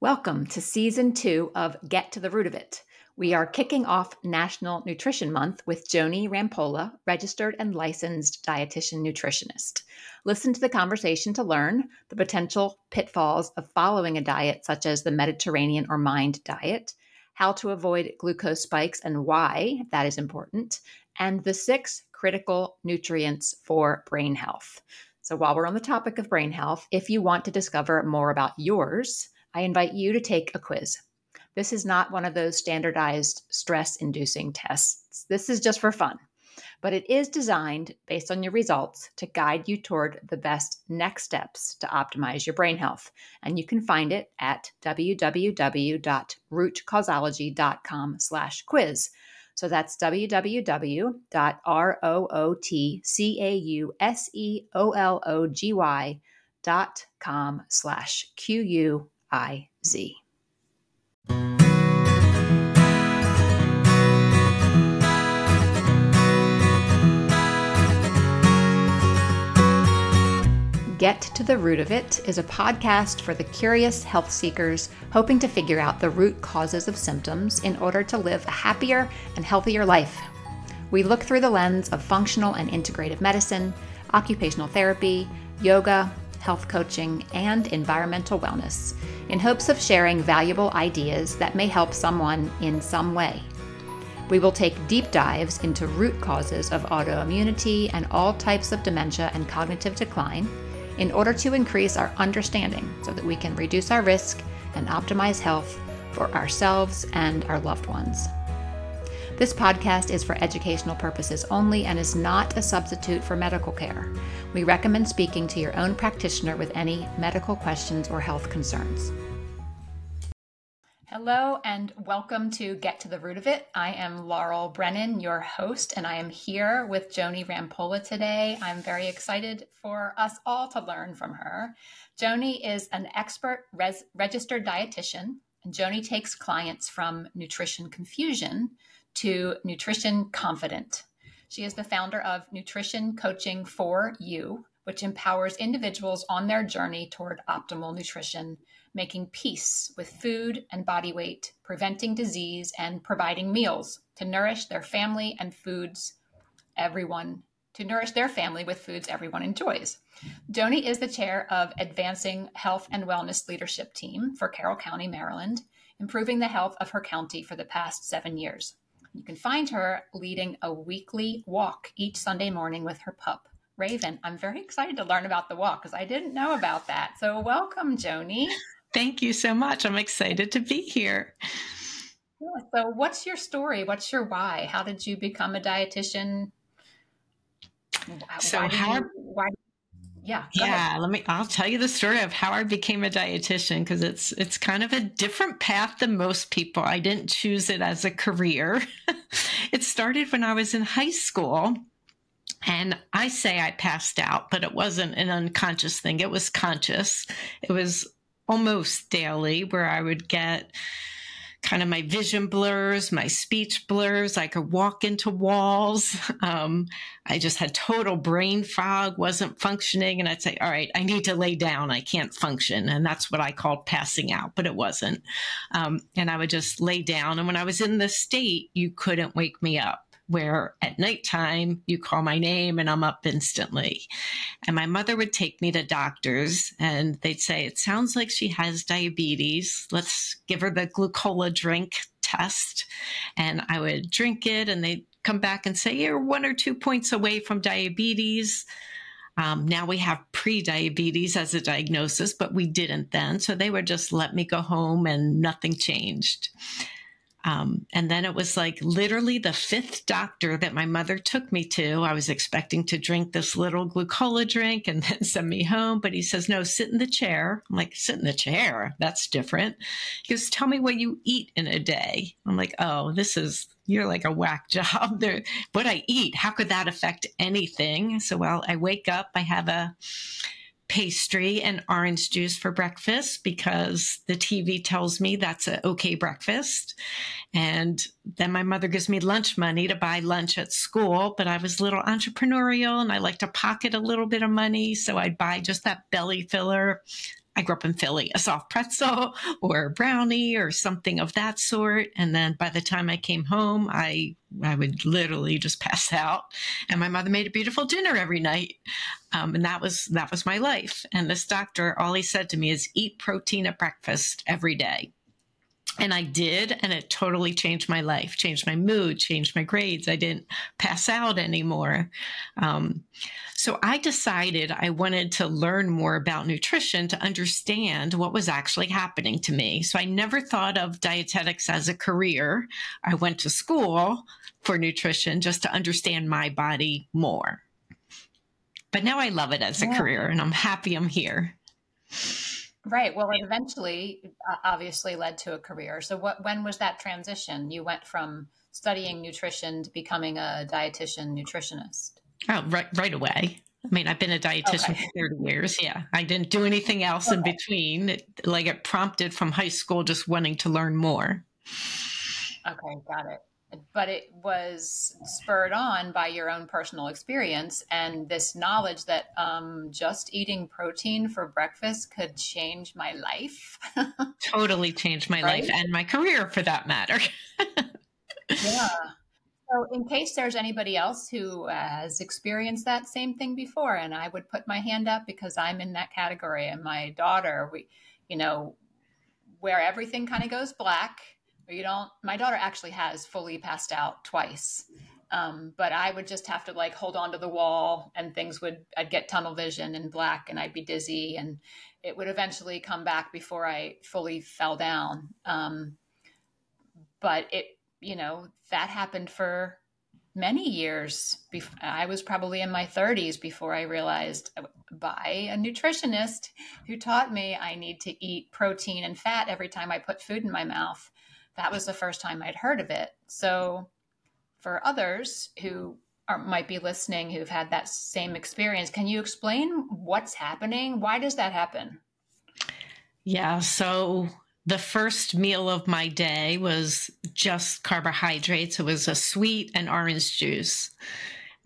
Welcome to season two of Get to the Root of It. We are kicking off National Nutrition Month with Joni Rampolla, registered and licensed dietitian nutritionist. Listen to the conversation to learn the potential pitfalls of following a diet such as the Mediterranean or Mind diet, how to avoid glucose spikes and why that is important, and the six critical nutrients for brain health. So, while we're on the topic of brain health, if you want to discover more about yours, I invite you to take a quiz. This is not one of those standardized stress inducing tests. This is just for fun, but it is designed based on your results to guide you toward the best next steps to optimize your brain health. And you can find it at www.rootcausology.com slash quiz. So that's www.rootcausology.com slash Q-U I Z. Get to the Root of It is a podcast for the curious health seekers hoping to figure out the root causes of symptoms in order to live a happier and healthier life. We look through the lens of functional and integrative medicine, occupational therapy, yoga, health coaching, and environmental wellness in hopes of sharing valuable ideas that may help someone in some way. We will take deep dives into root causes of autoimmunity and all types of dementia and cognitive decline in order to increase our understanding so that we can reduce our risk and optimize health for ourselves and our loved ones. This podcast is for educational purposes only and is not a substitute for medical care. We recommend speaking to your own practitioner with any medical questions or health concerns. Hello, and welcome to Get to the Root of It. I am Laurel Brennan, your host, and I am here with Joni Rampolla today. I'm very excited for us all to learn from her. Joni is an expert res- registered dietitian, and Joni takes clients from nutrition confusion to Nutrition Confident. She is the founder of Nutrition Coaching for You, which empowers individuals on their journey toward optimal nutrition, making peace with food and body weight, preventing disease, and providing meals to nourish their family and foods everyone to nourish their family with foods everyone enjoys. Joni is the chair of Advancing Health and Wellness Leadership Team for Carroll County, Maryland, improving the health of her county for the past seven years. You can find her leading a weekly walk each Sunday morning with her pup, Raven. I'm very excited to learn about the walk because I didn't know about that. So, welcome, Joni. Thank you so much. I'm excited to be here. Yeah, so, what's your story? What's your why? How did you become a dietitian? So, why how? You, why yeah yeah ahead. let me i'll tell you the story of how i became a dietitian because it's it's kind of a different path than most people. I didn't choose it as a career. It started when i was in high school and i say i passed out but it wasn't an unconscious thing. It was conscious. It was almost daily where i would get kind of my vision blurs, my speech blurs. I could walk into walls. Um, I just had total brain fog, wasn't functioning. And I'd say, All right, I need to lay down. I can't function. And that's what I called passing out, but it wasn't. Um, and I would just lay down. And when I was in this state, you couldn't wake me up where at nighttime you call my name and I'm up instantly. And my mother would take me to doctors and they'd say, It sounds like she has diabetes. Let's give her the glucola drink test. And I would drink it and they'd come back and say, You're one or two points away from diabetes. Um, now we have pre-diabetes as a diagnosis, but we didn't then. So they would just let me go home and nothing changed. Um, and then it was like literally the fifth doctor that my mother took me to. I was expecting to drink this little glucola drink and then send me home. But he says, no, sit in the chair. I'm like, sit in the chair? That's different. He goes, tell me what you eat in a day. I'm like, oh, this is, you're like a whack job. There, what I eat, how could that affect anything? So, well, I wake up, I have a, pastry and orange juice for breakfast because the TV tells me that's an okay breakfast. And then my mother gives me lunch money to buy lunch at school, but I was a little entrepreneurial and I like to pocket a little bit of money. So I'd buy just that belly filler I grew up in Philly, a soft pretzel or a brownie or something of that sort. And then by the time I came home, I I would literally just pass out. And my mother made a beautiful dinner every night, um, and that was that was my life. And this doctor, all he said to me is, "Eat protein at breakfast every day." And I did, and it totally changed my life, changed my mood, changed my grades. I didn't pass out anymore. Um, so I decided I wanted to learn more about nutrition to understand what was actually happening to me. So I never thought of dietetics as a career. I went to school for nutrition just to understand my body more. But now I love it as a yeah. career, and I'm happy I'm here. Right. Well, it eventually uh, obviously led to a career. So what when was that transition? You went from studying nutrition to becoming a dietitian nutritionist. Oh, right right away. I mean, I've been a dietitian okay. for 30 years. Yeah. I didn't do anything else okay. in between. It, like it prompted from high school just wanting to learn more. Okay, got it but it was spurred on by your own personal experience and this knowledge that um, just eating protein for breakfast could change my life. totally change my right? life and my career for that matter. yeah. So, in case there's anybody else who has experienced that same thing before, and I would put my hand up because I'm in that category, and my daughter, we, you know, where everything kind of goes black you don't my daughter actually has fully passed out twice. Um, but i would just have to like hold on to the wall and things would i'd get tunnel vision and black and i'd be dizzy and it would eventually come back before i fully fell down. Um, but it you know that happened for many years before i was probably in my 30s before i realized uh, by a nutritionist who taught me i need to eat protein and fat every time i put food in my mouth that was the first time I'd heard of it. So for others who are, might be listening who've had that same experience, can you explain what's happening? Why does that happen? Yeah. So the first meal of my day was just carbohydrates. It was a sweet and orange juice.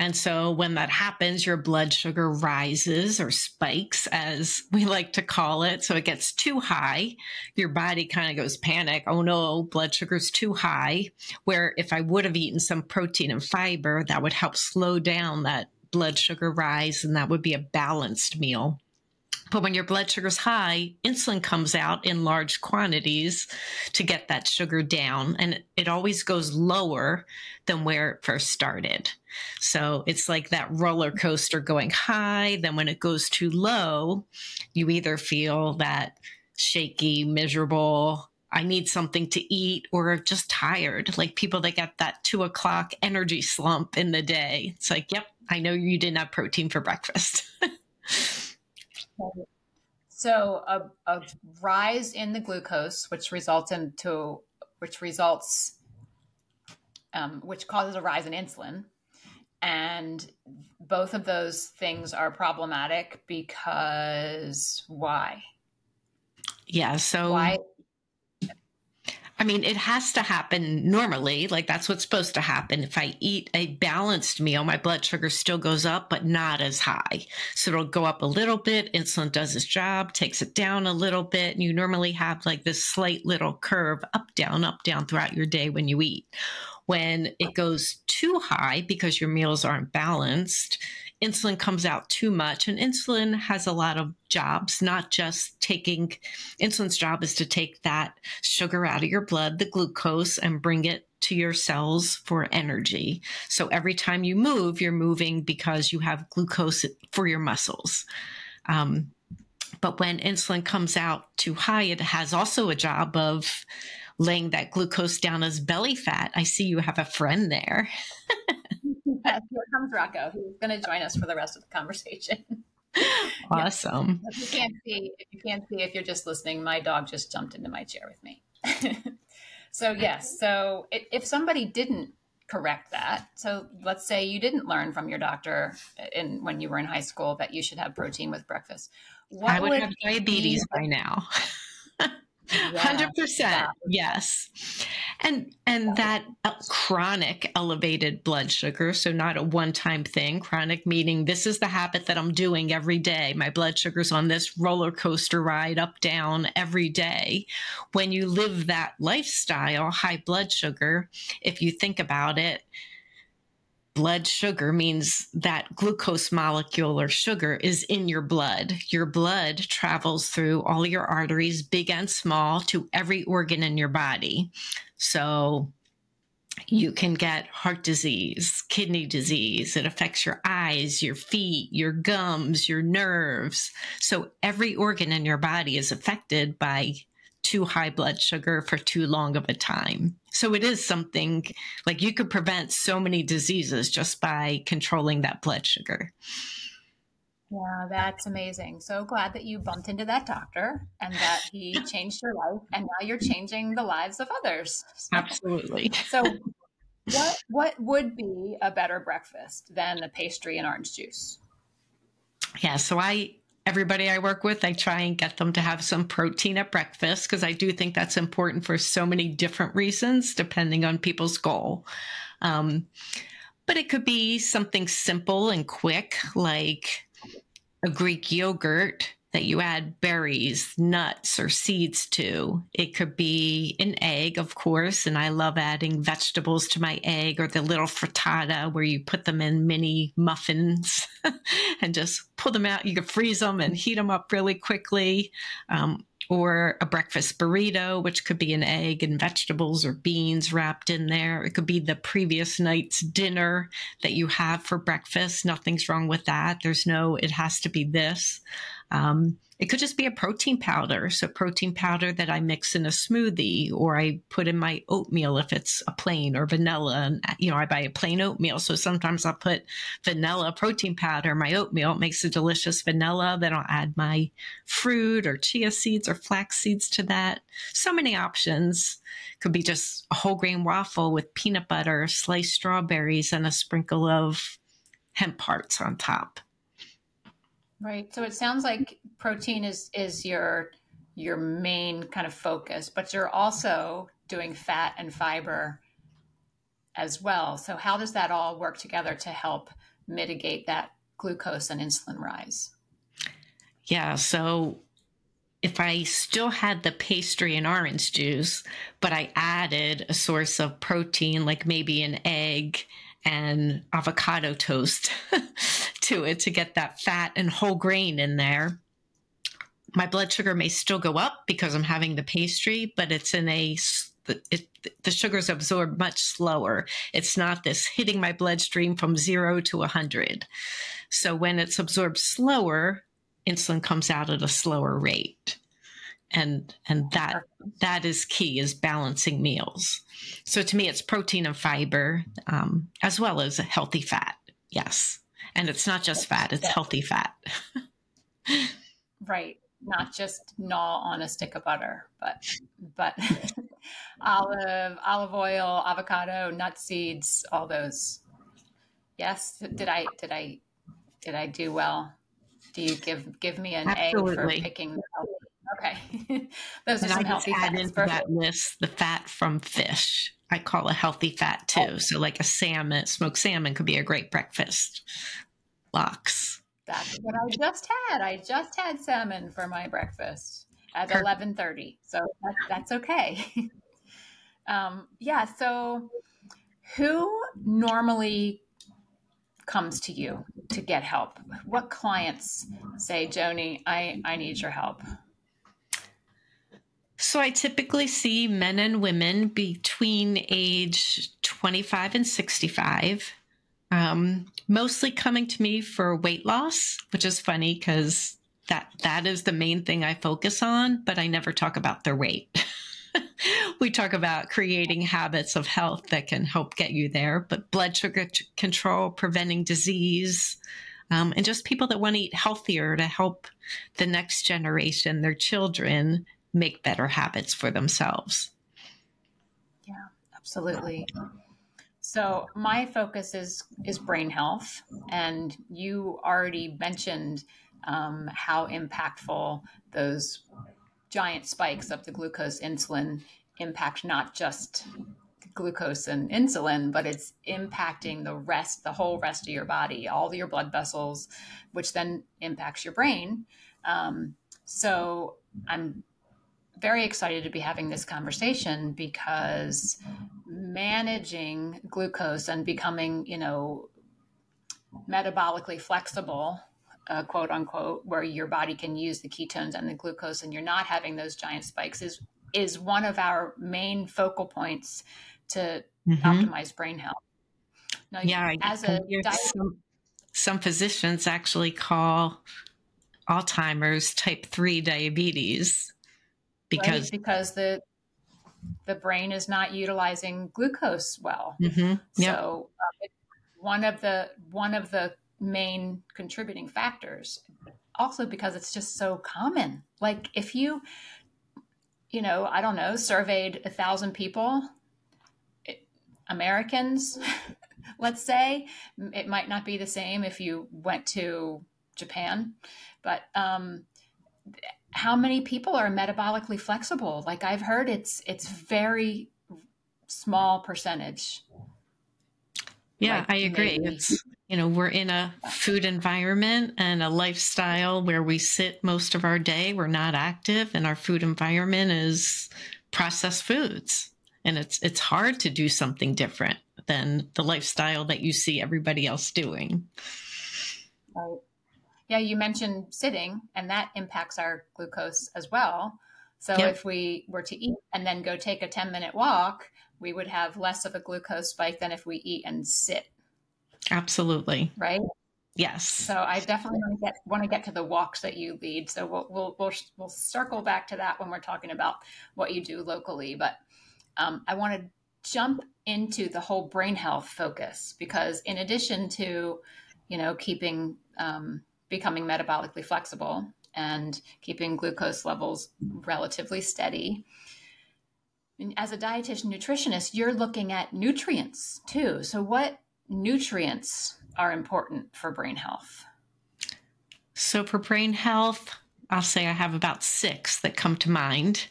And so when that happens, your blood sugar rises or spikes, as we like to call it. So it gets too high. Your body kind of goes panic. Oh no, blood sugar's too high. Where if I would have eaten some protein and fiber, that would help slow down that blood sugar rise and that would be a balanced meal. But when your blood sugar's high, insulin comes out in large quantities to get that sugar down. And it always goes lower than where it first started. So it's like that roller coaster going high. Then when it goes too low, you either feel that shaky, miserable, I need something to eat, or just tired. Like people that get that two o'clock energy slump in the day. It's like, yep, I know you didn't have protein for breakfast. So a, a rise in the glucose, which results into which results um, which causes a rise in insulin, and both of those things are problematic because why? Yeah. So why I mean, it has to happen normally. Like that's what's supposed to happen. If I eat a balanced meal, my blood sugar still goes up, but not as high. So it'll go up a little bit. Insulin does its job, takes it down a little bit. And you normally have like this slight little curve up, down, up, down throughout your day when you eat. When it goes too high because your meals aren't balanced, insulin comes out too much. And insulin has a lot of jobs, not just taking insulin's job is to take that sugar out of your blood, the glucose, and bring it to your cells for energy. So every time you move, you're moving because you have glucose for your muscles. Um, but when insulin comes out too high, it has also a job of laying that glucose down as belly fat. I see you have a friend there. yes, here comes Rocco, who's going to join us for the rest of the conversation. Awesome. If you can't see, if you can't see, if you're just listening, my dog just jumped into my chair with me. so yes, so if somebody didn't correct that, so let's say you didn't learn from your doctor uh, in when you were in high school that you should have protein with breakfast. What I would, would have diabetes be- by now. Hundred yeah, percent, yes. And and that uh, chronic elevated blood sugar, so not a one-time thing, chronic meaning this is the habit that I'm doing every day. My blood sugar's on this roller coaster ride up down every day. When you live that lifestyle, high blood sugar, if you think about it, blood sugar means that glucose molecule or sugar is in your blood. Your blood travels through all your arteries, big and small, to every organ in your body. So you can get heart disease, kidney disease. It affects your eyes, your feet, your gums, your nerves. So every organ in your body is affected by too high blood sugar for too long of a time. So it is something like you could prevent so many diseases just by controlling that blood sugar. Yeah, that's amazing. So glad that you bumped into that doctor and that he changed your life and now you're changing the lives of others. So, Absolutely. So what what would be a better breakfast than a pastry and orange juice? Yeah, so I everybody I work with, I try and get them to have some protein at breakfast because I do think that's important for so many different reasons, depending on people's goal. Um, but it could be something simple and quick, like a Greek yogurt that you add berries, nuts, or seeds to. It could be an egg, of course, and I love adding vegetables to my egg or the little frittata where you put them in mini muffins and just pull them out. You can freeze them and heat them up really quickly. Um, or a breakfast burrito, which could be an egg and vegetables or beans wrapped in there. It could be the previous night's dinner that you have for breakfast. Nothing's wrong with that. There's no, it has to be this. Um, it could just be a protein powder. So, protein powder that I mix in a smoothie or I put in my oatmeal if it's a plain or vanilla. And, you know, I buy a plain oatmeal. So, sometimes I'll put vanilla protein powder in my oatmeal. It makes a delicious vanilla. Then I'll add my fruit or chia seeds or flax seeds to that. So many options. Could be just a whole grain waffle with peanut butter, sliced strawberries, and a sprinkle of hemp hearts on top. Right. So it sounds like protein is is your your main kind of focus, but you're also doing fat and fiber as well. So how does that all work together to help mitigate that glucose and insulin rise? Yeah, so if I still had the pastry and orange juice, but I added a source of protein like maybe an egg and avocado toast to it to get that fat and whole grain in there. My blood sugar may still go up because I'm having the pastry, but it's in a it, the sugar's absorbed much slower. It's not this hitting my bloodstream from zero to 100. So when it's absorbed slower, insulin comes out at a slower rate and and that that is key is balancing meals so to me it's protein and fiber um, as well as a healthy fat yes and it's not just fat it's healthy fat right not just gnaw on a stick of butter but but olive olive oil avocado nut seeds all those yes did i did i did i do well do you give give me an Absolutely. a for picking Okay. Those and are some I healthy add fats. into that list the fat from fish. I call a healthy fat too. Oh. So like a salmon, smoked salmon could be a great breakfast. Lox. That's what I just had. I just had salmon for my breakfast at eleven thirty. So that's, that's okay. um, yeah. So who normally comes to you to get help? What clients say, Joni, I, I need your help? So I typically see men and women between age 25 and 65, um, mostly coming to me for weight loss, which is funny because that that is the main thing I focus on, but I never talk about their weight. we talk about creating habits of health that can help get you there, but blood sugar control, preventing disease, um, and just people that want to eat healthier to help the next generation, their children, make better habits for themselves. Yeah, absolutely. So my focus is is brain health, and you already mentioned um, how impactful those giant spikes of the glucose insulin impact not just glucose and insulin, but it's impacting the rest, the whole rest of your body, all your blood vessels, which then impacts your brain. Um, so I'm very excited to be having this conversation because managing glucose and becoming, you know, metabolically flexible, uh, quote unquote, where your body can use the ketones and the glucose and you're not having those giant spikes is is one of our main focal points to mm-hmm. optimize brain health. Now, yeah, as a diet- some, some physicians actually call Alzheimer's type 3 diabetes because right? because the the brain is not utilizing glucose well. Mm-hmm. Yep. So uh, one of the one of the main contributing factors. Also because it's just so common. Like if you you know, I don't know, surveyed a thousand people, it, Americans, let's say, it might not be the same if you went to Japan, but um, how many people are metabolically flexible? Like I've heard, it's it's very small percentage. Yeah, like I agree. Maybe. It's you know we're in a food environment and a lifestyle where we sit most of our day. We're not active, and our food environment is processed foods, and it's it's hard to do something different than the lifestyle that you see everybody else doing. Right. Yeah, you mentioned sitting, and that impacts our glucose as well. So yep. if we were to eat and then go take a 10 minute walk, we would have less of a glucose spike than if we eat and sit. Absolutely. Right? Yes. So I definitely want to get want to get to the walks that you lead. So we'll we'll we'll, we'll circle back to that when we're talking about what you do locally. But um, I want to jump into the whole brain health focus because in addition to you know keeping um, becoming metabolically flexible and keeping glucose levels relatively steady. And as a dietitian nutritionist, you're looking at nutrients too. So, what nutrients are important for brain health? So, for brain health, I'll say I have about six that come to mind.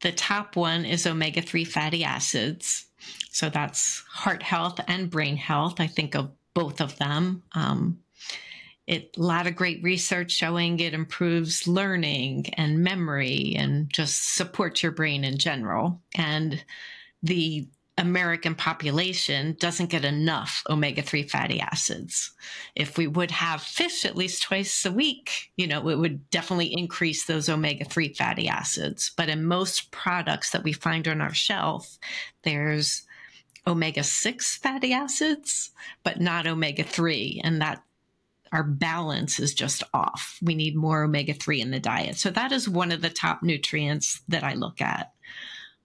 The top one is omega 3 fatty acids. So, that's heart health and brain health. I think of both of them. Um, it a lot of great research showing it improves learning and memory and just supports your brain in general and the American population doesn't get enough omega 3 fatty acids. If we would have fish at least twice a week, you know, it would definitely increase those omega 3 fatty acids. But in most products that we find on our shelf, there's omega 6 fatty acids, but not omega 3. And that our balance is just off. We need more omega 3 in the diet. So that is one of the top nutrients that I look at.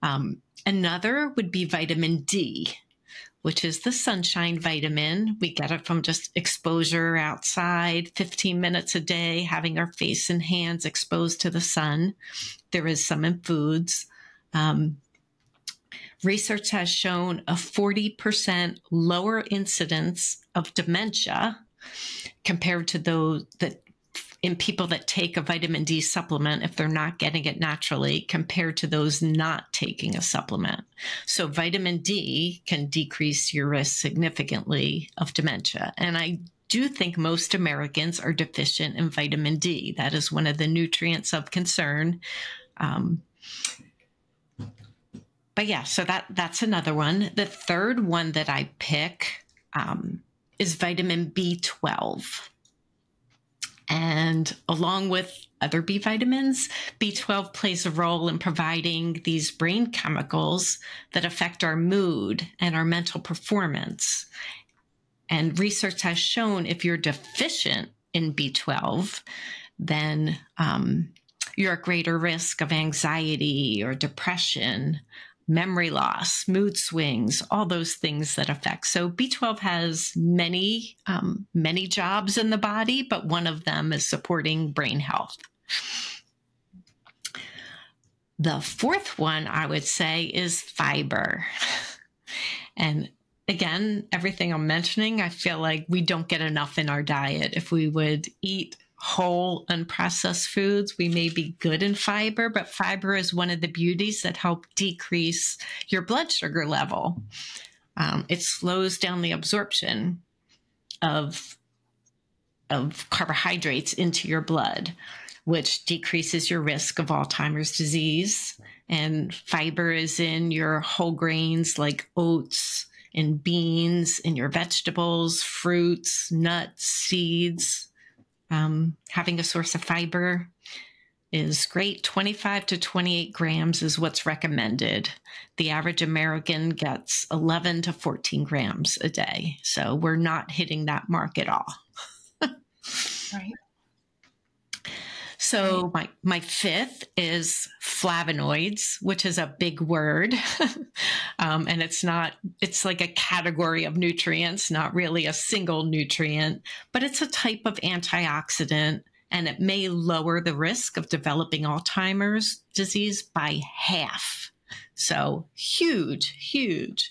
Um, another would be vitamin D, which is the sunshine vitamin. We get it from just exposure outside, 15 minutes a day, having our face and hands exposed to the sun. There is some in foods. Um, research has shown a 40% lower incidence of dementia compared to those that in people that take a vitamin D supplement if they're not getting it naturally compared to those not taking a supplement. So vitamin D can decrease your risk significantly of dementia. And I do think most Americans are deficient in vitamin D. That is one of the nutrients of concern. Um, but yeah, so that that's another one. The third one that I pick um, is vitamin B12. And along with other B vitamins, B12 plays a role in providing these brain chemicals that affect our mood and our mental performance. And research has shown if you're deficient in B12, then um, you're at greater risk of anxiety or depression, memory loss, mood swings, all those things that affect. So B12 has many, um, many jobs in the body, but one of them is supporting brain health. The fourth one I would say is fiber. And again, everything I'm mentioning, I feel like we don't get enough in our diet. If we would eat whole unprocessed foods, we may be good in fiber, but fiber is one of the beauties that help decrease your blood sugar level. Um, it slows down the absorption of of carbohydrates into your blood, which decreases your risk of Alzheimer's disease. And fiber is in your whole grains like oats and beans, in your vegetables, fruits, nuts, seeds. Um, having a source of fiber is great. 25 to 28 grams is what's recommended. The average American gets 11 to 14 grams a day. So we're not hitting that mark at all. right. So my my fifth is flavonoids, which is a big word, um, and it's not. It's like a category of nutrients, not really a single nutrient, but it's a type of antioxidant, and it may lower the risk of developing Alzheimer's disease by half. So huge, huge.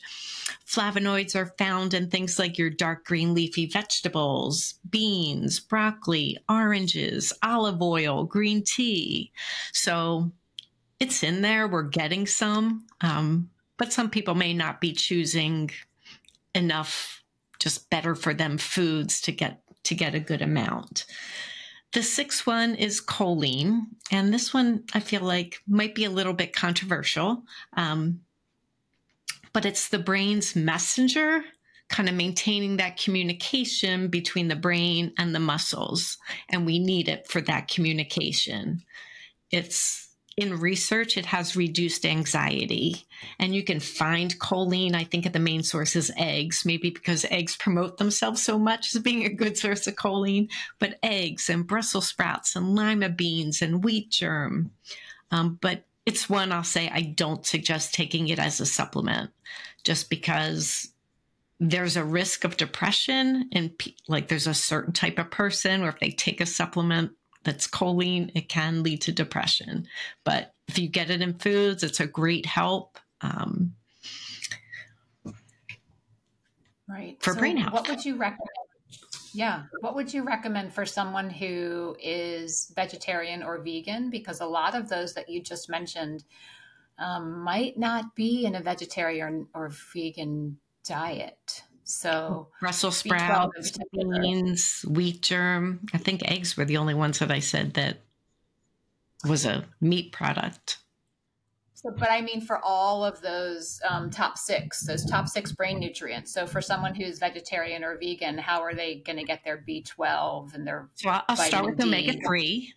Flavonoids are found in things like your dark green leafy vegetables, beans, broccoli, oranges, olive oil, green tea. So it's in there. We're getting some, um, but some people may not be choosing enough just better for them foods to get to get a good amount. The sixth one is choline, and this one I feel like might be a little bit controversial. Um, but it's the brain's messenger kind of maintaining that communication between the brain and the muscles. And we need it for that communication. It's in research, it has reduced anxiety. And you can find choline, I think, at the main source is eggs, maybe because eggs promote themselves so much as being a good source of choline, but eggs and Brussels sprouts and lima beans and wheat germ. Um, but it's one I'll say I don't suggest taking it as a supplement just because there's a risk of depression and like there's a certain type of person or if they take a supplement that's choline it can lead to depression but if you get it in foods it's a great help um, right for so brain health what would you recommend yeah. What would you recommend for someone who is vegetarian or vegan? Because a lot of those that you just mentioned um, might not be in a vegetarian or vegan diet. So Brussels sprouts, beans, wheat germ. I think eggs were the only ones that I said that was a meat product. So, but I mean, for all of those um, top six, those top six brain nutrients. So, for someone who's vegetarian or vegan, how are they going to get their B12 and their? So, I'll start with omega three.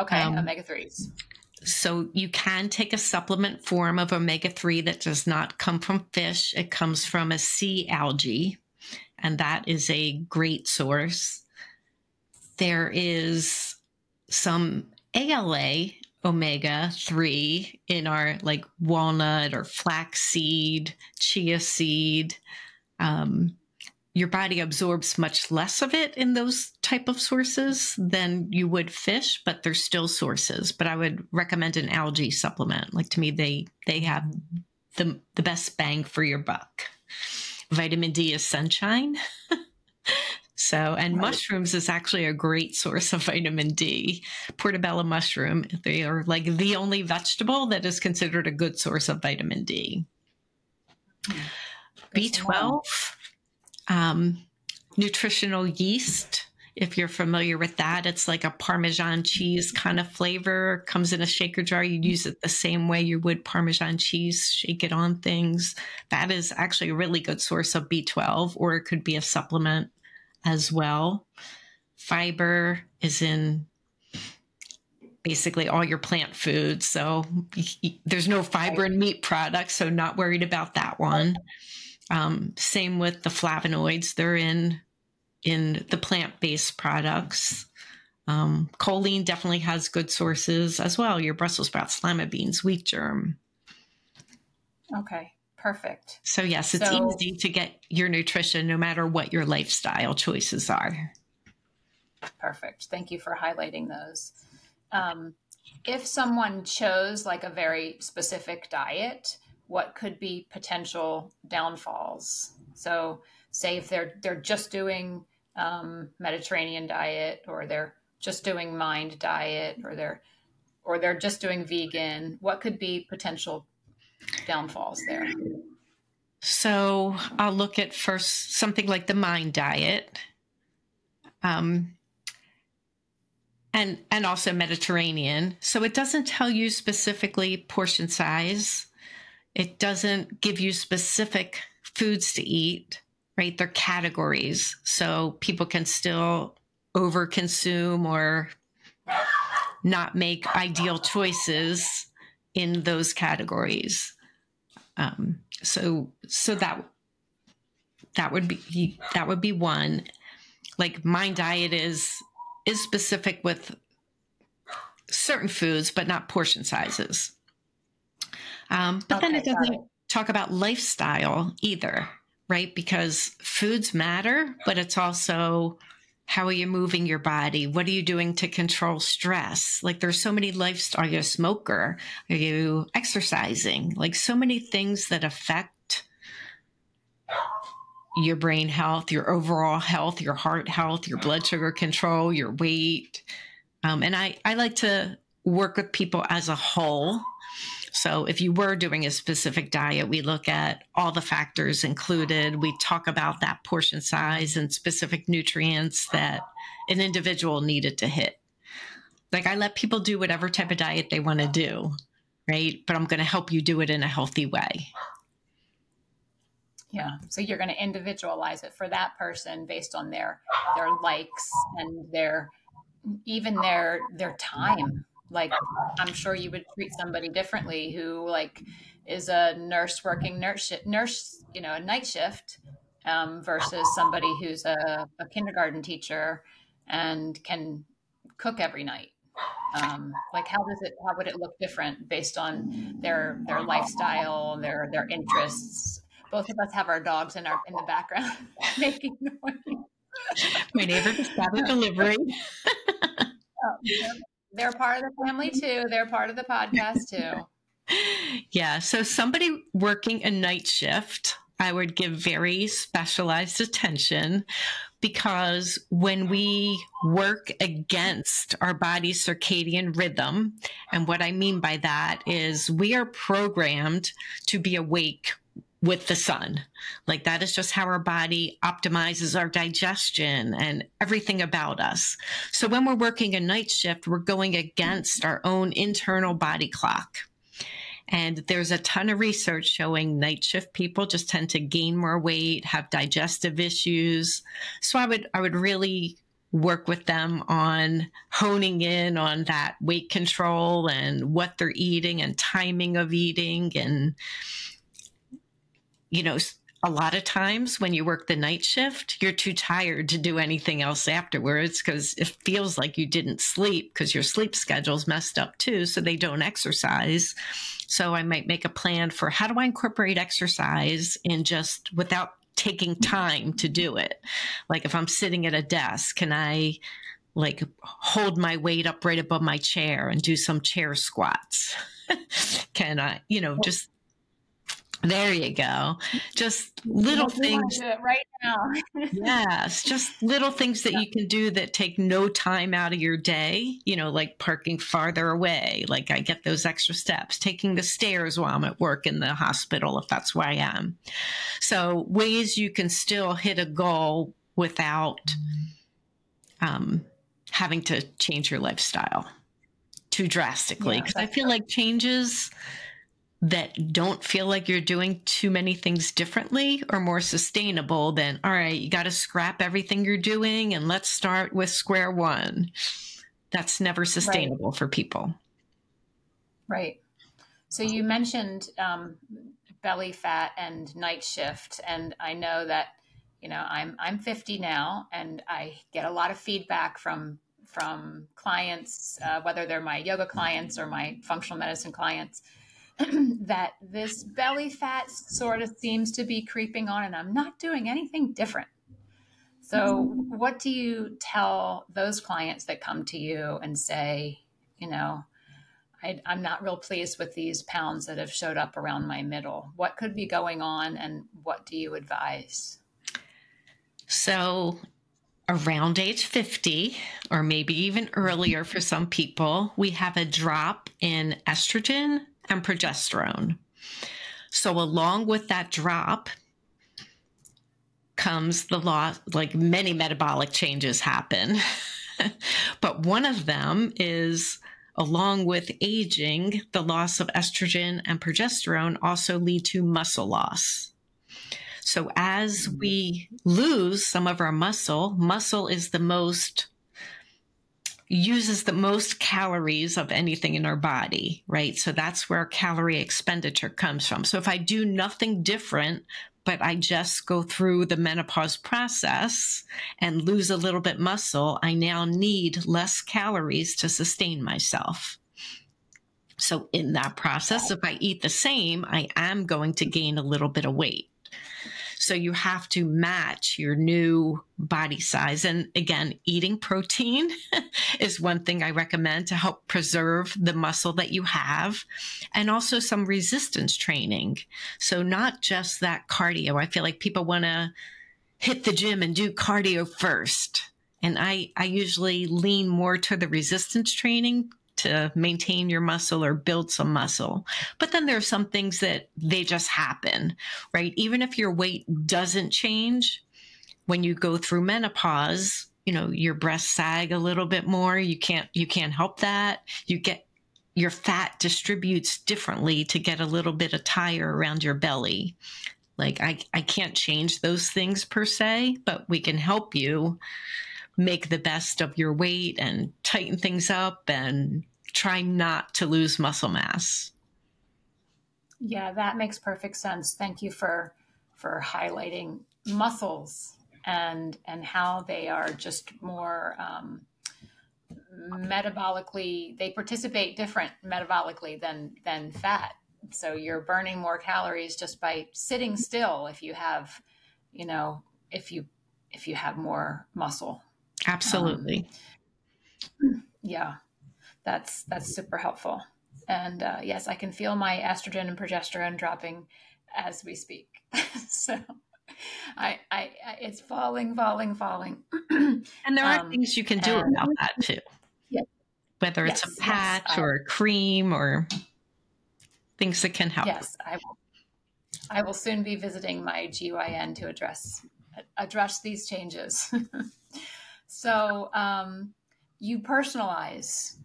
Okay, um, omega threes. So, you can take a supplement form of omega three that does not come from fish. It comes from a sea algae, and that is a great source. There is some ALA omega 3 in our like walnut or flaxseed, chia seed. Um, your body absorbs much less of it in those type of sources than you would fish, but they're still sources. But I would recommend an algae supplement. Like to me, they they have the the best bang for your buck. Vitamin D is sunshine. So, and right. mushrooms is actually a great source of vitamin D. Portobello mushroom, they are like the only vegetable that is considered a good source of vitamin D. Hmm. B12, um, nutritional yeast. If you're familiar with that, it's like a Parmesan cheese kind of flavor. Comes in a shaker jar. You use it the same way you would Parmesan cheese, shake it on things. That is actually a really good source of B12, or it could be a supplement as well. Fiber is in basically all your plant foods. So there's no fiber in meat products, so not worried about that one. Um, same with the flavonoids; they're in in the plant-based products. Um, choline definitely has good sources as well. Your Brussels sprouts, lima beans, wheat germ. Okay. Perfect. So, yes, it's so, easy to get your nutrition no matter what your lifestyle choices are. Perfect. Thank you for highlighting those. Um, if someone chose like a very specific diet, what could be potential downfalls? So, say if they're they're just doing um, Mediterranean diet, or they're just doing mind diet, or they're or they're just doing vegan, what could be potential downfalls there? So I'll look at first something like the mind diet. Um, and and also Mediterranean. So it doesn't tell you specifically portion size. It doesn't give you specific foods to eat, right? They're categories. So people can still overconsume or not make ideal choices in those categories. Um, so so that that would be that would be one. Like mind diet is is specific with certain foods, but not portion sizes. Um, but okay, then it doesn't it. talk about lifestyle either, right? Because foods matter, but it's also how are you moving your body? What are you doing to control stress? Like there's so many lifestyle. Are you a smoker? Are you exercising? Like so many things that affect your brain health, your overall health, your heart health, your blood sugar control, your weight. Um, and I, I like to work with people as a whole so, if you were doing a specific diet, we look at all the factors included. We talk about that portion size and specific nutrients that an individual needed to hit. Like, I let people do whatever type of diet they want to do, right? But I'm going to help you do it in a healthy way. Yeah. So you're going to individualize it for that person based on their their likes and their even their their time like i'm sure you would treat somebody differently who like is a nurse working nurse nurse you know a night shift um, versus somebody who's a, a, kindergarten teacher and can cook every night. Um, like how does it how would it look different based on their their lifestyle their their interests? Both of us have our dogs in our in the background making noise. My neighbor just got a delivery. Oh, they're part of the family mm-hmm. too. They're part of the podcast too. Yeah. So somebody working a night shift, I would give very specialized attention because when we work against our body's circadian rhythm, and what I mean by that is we are programmed to be awake with the sun. Like that is just how our body optimizes our digestion and everything about us. So when we're working a night shift, we're going against our own internal body clock. And there's a ton of research showing night shift people just tend to gain more weight, have digestive issues. So I would I would really work with them on honing in on that weight control and what they're eating and timing of eating and you know, a lot of times when you work the night shift, you're too tired to do anything else afterwards because it feels like you didn't sleep because your sleep schedule's messed up too. So they don't exercise. So I might make a plan for how do I incorporate exercise in just without taking time to do it. Like if I'm sitting at a desk, can I like hold my weight up right above my chair and do some chair squats? can I, you know, just there you go. Just little things right now. yes, just little things that yeah. you can do that take no time out of your day, you know, like parking farther away. Like I get those extra steps, taking the stairs while I'm at work in the hospital if that's where I am. So ways you can still hit a goal without um, having to change your lifestyle too drastically. Because yeah, I feel like changes that don't feel like you're doing too many things differently or more sustainable than, all right, you got to scrap everything you're doing and let's start with square one. That's never sustainable right. for people. Right. So you mentioned um, belly fat and night shift, and I know that you know I'm I'm 50 now, and I get a lot of feedback from from clients, uh, whether they're my yoga clients or my functional medicine clients, that this belly fat sort of seems to be creeping on and I'm not doing anything different. So, mm-hmm. what do you tell those clients that come to you and say, you know, I, am not real pleased with these pounds that have showed up around my middle? What could be going on and what do you advise? So, around age 50, or maybe even earlier for some people, we have a drop in estrogen and progesterone. So, along with that drop comes the loss, like many metabolic changes happen. but one of them is along with aging, the loss of estrogen and progesterone also lead to muscle loss. So as we lose some of our muscle, muscle is the most uses the most calories of anything in our body, right? So that's where calorie expenditure comes from. So if I do nothing different, but I just go through the menopause process and lose a little bit muscle, I now need less calories to sustain myself. So in that process, if I eat the same, I am going to gain a little bit of weight. So you have to match your new body size. And again, eating protein is one thing I recommend to help preserve the muscle that you have and also some resistance training. So not just that cardio. I feel like people want to hit the gym and do cardio first. And I, I usually lean more to the resistance training to maintain your muscle or build some muscle. But then there are some things that they just happen, right? Even if your weight doesn't change, when you go through menopause, you know, your breasts sag a little bit more. You can't, you can't help that. You get, your fat distributes differently to get a little bit of tire around your belly. Like I, I can't change those things per se, but we can help you make the best of your weight and tighten things up and try not to lose muscle mass. Yeah, that makes perfect sense. Thank you for for highlighting muscles and and how they are just more um, metabolically they participate different metabolically than than fat. So you're burning more calories just by sitting still if you have, you know, if you if you have more muscle. Absolutely. Um, yeah, that's that's super helpful. And uh, yes, I can feel my estrogen and progesterone dropping as we speak. so. I, I, it's falling, falling, falling. and there are um, things you can do and, about that too. Yeah. Whether it's yes, a patch yes, or a cream or things that can help. Yes, I will. I will soon be visiting my GYN to address address these changes. So um, you personalize.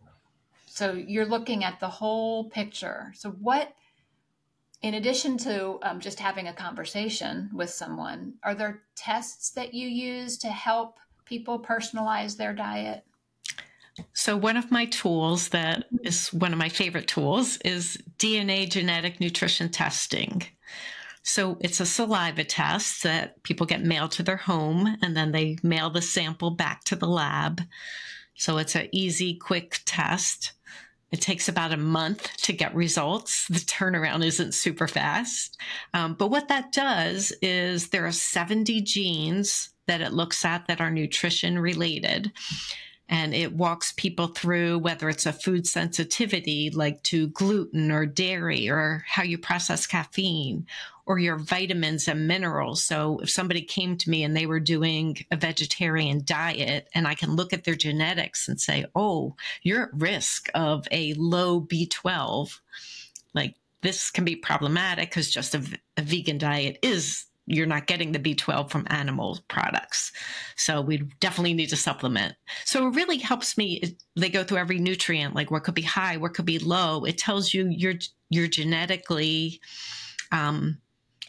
So you're looking at the whole picture. So what, in addition to um, just having a conversation with someone, are there tests that you use to help people personalize their diet? So, one of my tools that is one of my favorite tools is DNA genetic nutrition testing. So it's a saliva test that people get mailed to their home and then they mail the sample back to the lab. So it's an easy, quick test. It takes about a month to get results. The turnaround isn't super fast. Um, but what that does is there are 70 genes that it looks at that are nutrition related and it walks people through whether it's a food sensitivity like to gluten or dairy or how you process caffeine or your vitamins and minerals. So if somebody came to me and they were doing a vegetarian diet and I can look at their genetics and say, "Oh, you're at risk of a low B12." Like this can be problematic because just a, a vegan diet is you're not getting the B12 from animal products. So we definitely need to supplement. So it really helps me. They go through every nutrient, like what could be high, what could be low. It tells you your your genetically um,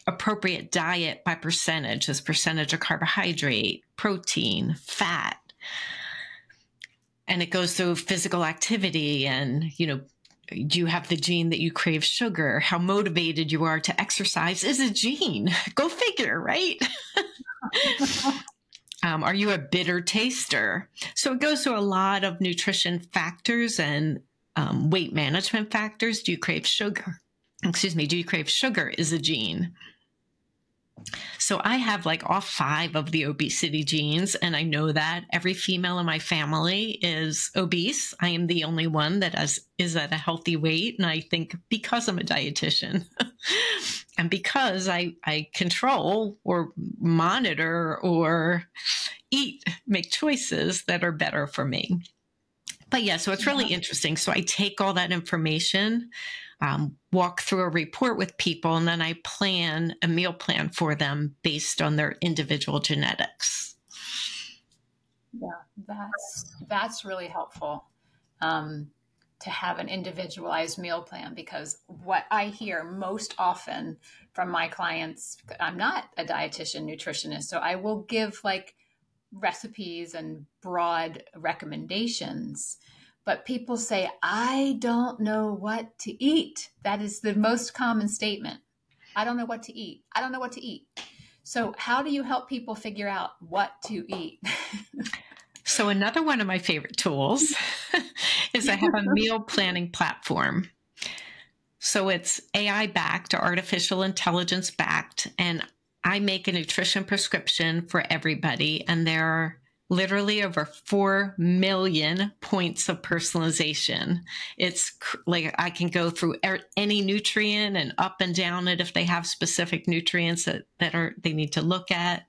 appropriate diet by percentage, as percentage of carbohydrate, protein, fat. And it goes through physical activity and, you know, do you have the gene that you crave sugar? How motivated you are to exercise is a gene. Go figure, right? um, are you a bitter taster? So it goes through a lot of nutrition factors and um, weight management factors. Do you crave sugar? Excuse me, do you crave sugar is a gene. So I have like all five of the obesity genes, and I know that every female in my family is obese. I am the only one that has, is at a healthy weight, and I think because I'm a dietitian, and because I, I control or monitor or eat, make choices that are better for me. But yeah, so it's really interesting. So I take all that information, um, walk through a report with people, and then I plan a meal plan for them based on their individual genetics. Yeah, that's that's really helpful. Um, to have an individualized meal plan because what I hear most often from my clients, I'm not a dietitian nutritionist, so I will give like recipes and broad recommendations. But people say, I don't know what to eat. That is the most common statement. I don't know what to eat. I don't know what to eat. So, how do you help people figure out what to eat? So, another one of my favorite tools is I have a meal planning platform. So, it's AI backed or artificial intelligence backed, and I make a nutrition prescription for everybody. And there are literally over 4 million points of personalization. It's like I can go through any nutrient and up and down it if they have specific nutrients that, that are they need to look at.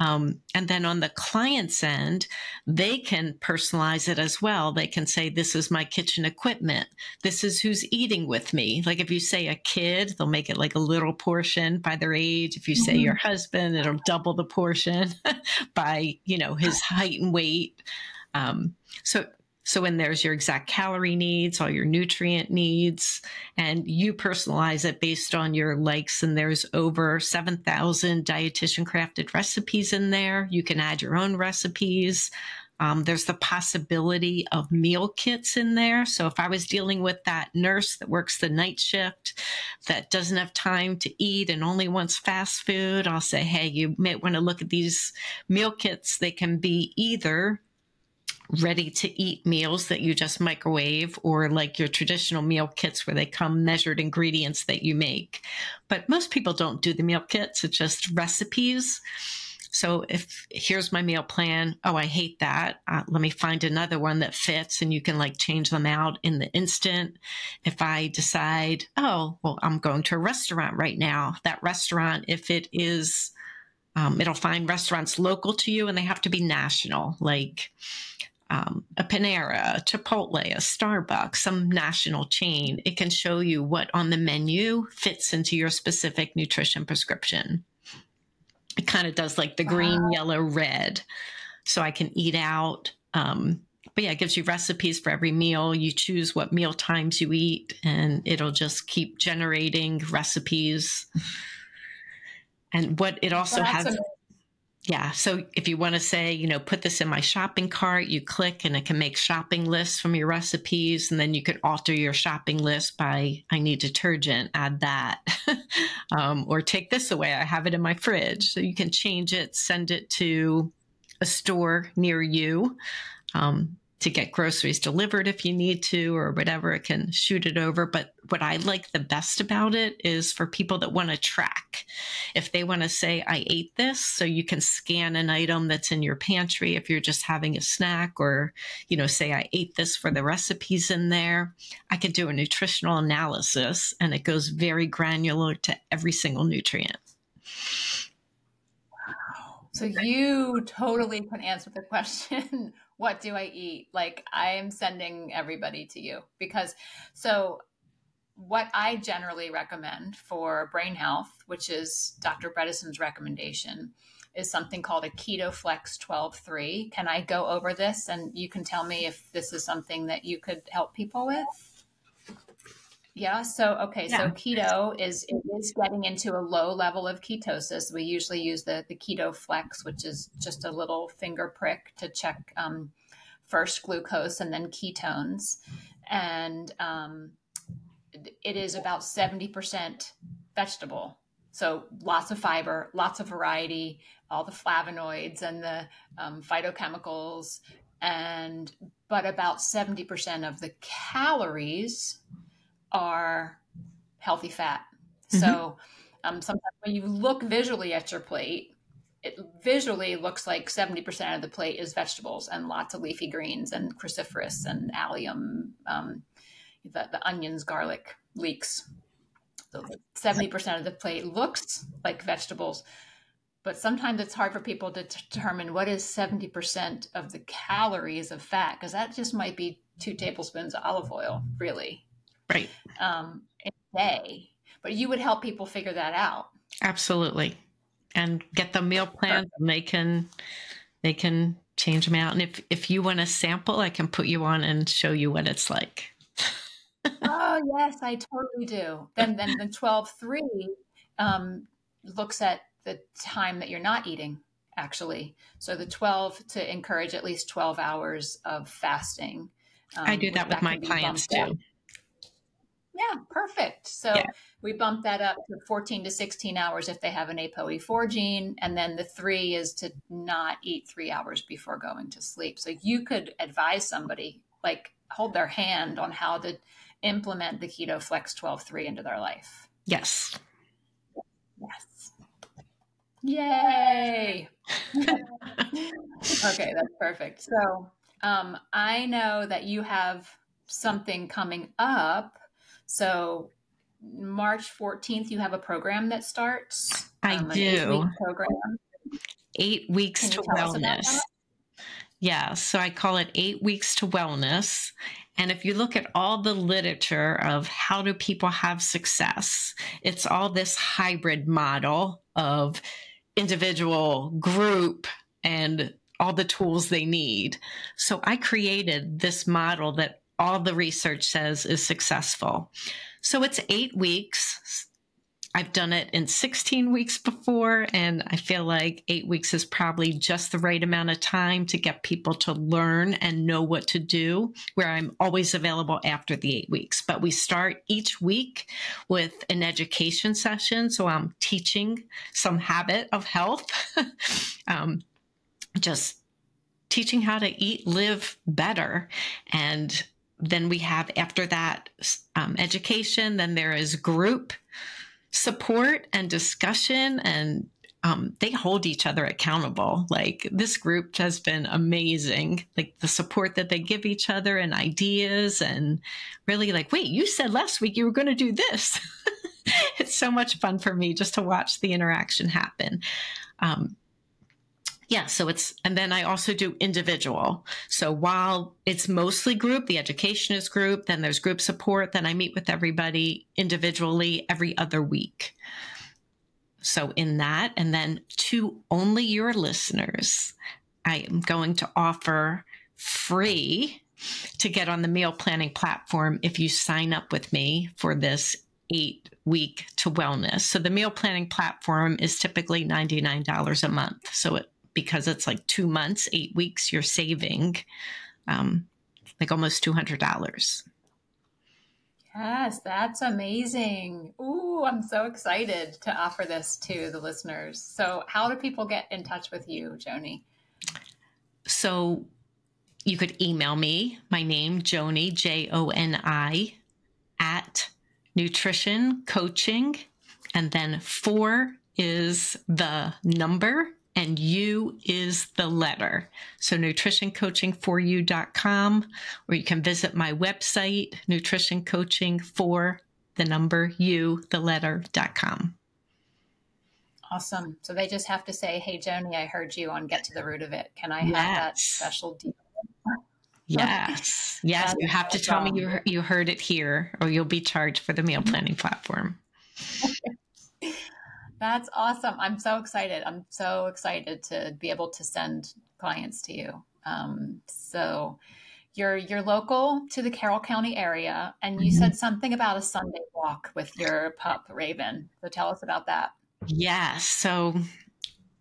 Um, and then on the client's end, they can personalize it as well. They can say, This is my kitchen equipment. This is who's eating with me. Like if you say a kid, they'll make it like a little portion by their age. If you say mm-hmm. your husband, it'll double the portion by, you know, his height and weight. Um, so so when there's your exact calorie needs, all your nutrient needs, and you personalize it based on your likes. And there's over 7,000 dietitian crafted recipes in there. You can add your own recipes. Um, there's the possibility of meal kits in there. So if I was dealing with that nurse that works the night shift that doesn't have time to eat and only wants fast food, I'll say, hey, you might want to look at these meal kits. They can be either ready to eat meals that you just microwave or like your traditional meal kits where they come measured ingredients that you make. But most people don't do the meal kits, it's just recipes. So if here's my meal plan, oh, I hate that. Uh, let me find another one that fits and you can like change them out in the instant. If I decide, oh, well, I'm going to a restaurant right now, that restaurant, if it is, um, it'll find restaurants local to you and they have to be national, like um, a Panera, a Chipotle, a Starbucks, some national chain, it can show you what on the menu fits into your specific nutrition prescription. It kind of does like the wow. green, yellow, red. So I can eat out. Um, but yeah, it gives you recipes for every meal. You choose what meal times you eat, and it'll just keep generating recipes. And what it also has. Amazing yeah. So if you want to say, you know, put this in my shopping cart, you click and it can make shopping lists from your recipes. And then you can alter your shopping list by, I need detergent, add that. um, or take this away. I have it in my fridge. So you can change it, send it to a store near you. Um, to get groceries delivered if you need to or whatever it can shoot it over. But what i like the best about it is for people that want to track. If they want to say i ate this so you can scan an item that's in your pantry if you're just having a snack or you know say i ate this for the recipes in there. I can do a nutritional analysis and it goes very granular to every single nutrient. So you totally can answer the question what do I eat? Like I am sending everybody to you because so what I generally recommend for brain health, which is Dr. Bredesen's recommendation, is something called a Keto Flex 12-3. Can I go over this and you can tell me if this is something that you could help people with? Yeah. So, okay. Yeah. So keto is, is getting into a low level of ketosis. We usually use the, the keto flex, which is just a little finger prick to check um, first glucose and then ketones. And um, it is about 70% vegetable. So lots of fiber, lots of variety, all the flavonoids and the um, phytochemicals, and but about 70% of the calories are healthy fat. Mm-hmm. So um, sometimes when you look visually at your plate, it visually looks like 70% of the plate is vegetables and lots of leafy greens and cruciferous and allium, um, the, the onions, garlic, leeks. So 70% of the plate looks like vegetables, but sometimes it's hard for people to determine what is 70% of the calories of fat, because that just might be two tablespoons of olive oil, really. Right. Um, a day. But you would help people figure that out. Absolutely. And get the meal plans and they can they can change them out. And if if you want a sample, I can put you on and show you what it's like. oh yes, I totally do. Then then the twelve three um, looks at the time that you're not eating actually. So the twelve to encourage at least twelve hours of fasting. Um, I do that with my clients too. Yeah, perfect. So yeah. we bump that up to 14 to 16 hours if they have an ApoE4 gene. And then the three is to not eat three hours before going to sleep. So you could advise somebody, like hold their hand on how to implement the Keto Flex 12.3 into their life. Yes. Yes. Yay. okay, that's perfect. So um, I know that you have something coming up so March 14th, you have a program that starts. I um, do. program. Eight weeks to wellness. Yeah, so I call it eight weeks to wellness. And if you look at all the literature of how do people have success, it's all this hybrid model of individual, group, and all the tools they need. So I created this model that all the research says is successful. So it's eight weeks. I've done it in 16 weeks before, and I feel like eight weeks is probably just the right amount of time to get people to learn and know what to do, where I'm always available after the eight weeks. But we start each week with an education session. So I'm teaching some habit of health, um, just teaching how to eat, live better. And then we have after that um, education then there is group support and discussion and um, they hold each other accountable. Like this group has been amazing. Like the support that they give each other and ideas and really like wait you said last week you were going to do this. It's so much fun for me just to watch the interaction happen. Um, yeah, so it's, and then I also do individual. So while it's mostly group, the education is group, then there's group support, then I meet with everybody individually every other week. So in that, and then to only your listeners, I am going to offer free to get on the meal planning platform if you sign up with me for this eight week to wellness. So the meal planning platform is typically $99 a month. So it because it's like two months, eight weeks, you're saving um, like almost $200. Yes, that's amazing. Ooh, I'm so excited to offer this to the listeners. So, how do people get in touch with you, Joni? So, you could email me, my name, Joni, J O N I, at nutrition coaching. And then four is the number and U is the letter. So nutritioncoaching4u.com, or you can visit my website, nutritioncoaching for the number U, the letter.com. Awesome. So they just have to say, Hey, Joni, I heard you on Get to the Root of It. Can I have yes. that special deal? Yes. Yes. you have to tell me you, you heard it here, or you'll be charged for the meal mm-hmm. planning platform. That's awesome. I'm so excited. I'm so excited to be able to send clients to you. Um, so you're you're local to the Carroll County area, and you mm-hmm. said something about a Sunday walk with your pup Raven. So tell us about that. Yeah. So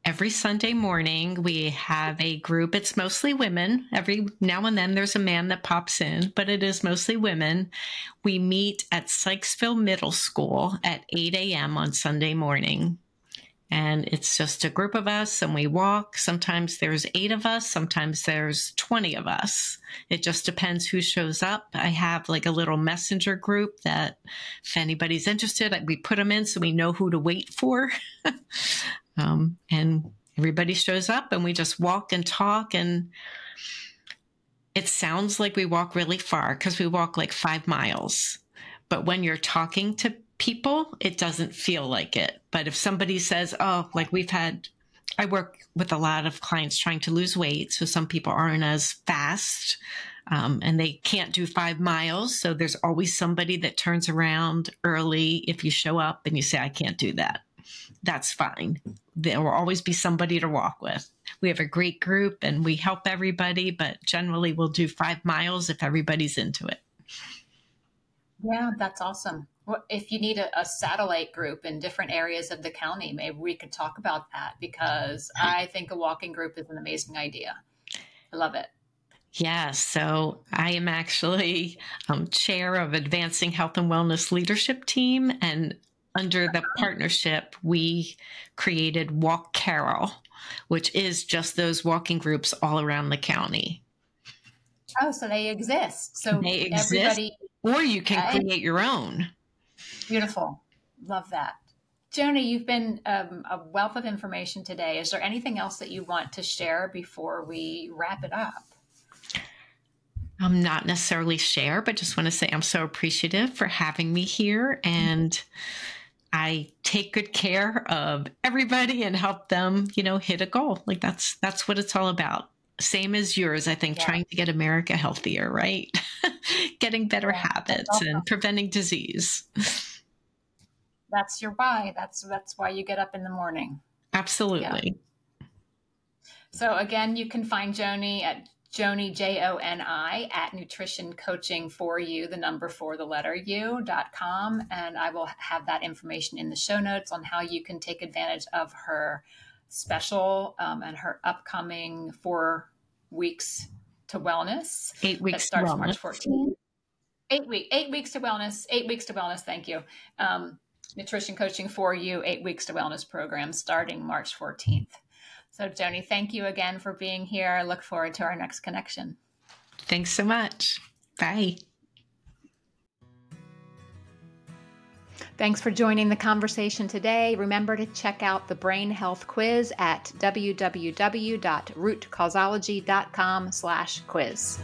every Sunday morning we have a group. It's mostly women. Every now and then there's a man that pops in, but it is mostly women. We meet at Sykesville Middle School at 8 a.m. on Sunday morning. And it's just a group of us and we walk. Sometimes there's eight of us, sometimes there's 20 of us. It just depends who shows up. I have like a little messenger group that if anybody's interested, we put them in so we know who to wait for. Um, and everybody shows up and we just walk and talk and it sounds like we walk really far because we walk like five miles. But when you're talking to people, it doesn't feel like it. But if somebody says, oh, like we've had, I work with a lot of clients trying to lose weight. So some people aren't as fast um, and they can't do five miles. So there's always somebody that turns around early if you show up and you say, I can't do that. That's fine. There will always be somebody to walk with. We have a great group and we help everybody, but generally we'll do five miles if everybody's into it. Yeah, that's awesome. Well, if you need a, a, satellite group in different areas of the county, maybe we could talk about that because I think a walking group is an amazing idea. I love it. Yeah, so I am actually um, chair of Advancing Health and Wellness Leadership Team, and under the partnership, we created Walk Carroll, which is just those walking groups all around the county. Oh, so they exist. So they exist, everybody, or you can create your own. Beautiful, love that. Joni, you've been um, a wealth of information today. Is there anything else that you want to share before we wrap it up? I'm not necessarily share, but just want to say I'm so appreciative for having me here and I take good care of everybody and help them, you know, hit a goal. Like that's that's what it's all about. Same as yours, I think, yeah. trying to get America healthier, right? Getting better yeah, habits awesome. and preventing disease. That's your why. That's that's why you get up in the morning. Absolutely. Yeah. So again, you can find Joni at Joni, J O N I, at nutrition coaching for you, the number for the letter U dot com. And I will have that information in the show notes on how you can take advantage of her special um, and her upcoming four weeks to wellness. Eight weeks that starts wellness. March 14th. Eight week, eight weeks to wellness, eight weeks to wellness. Thank you. Um, nutrition coaching for you, eight weeks to wellness program starting March 14th. So, Joni, thank you again for being here. I look forward to our next connection. Thanks so much. Bye. Thanks for joining the conversation today. Remember to check out the brain health quiz at www.rootcausology.com slash quiz.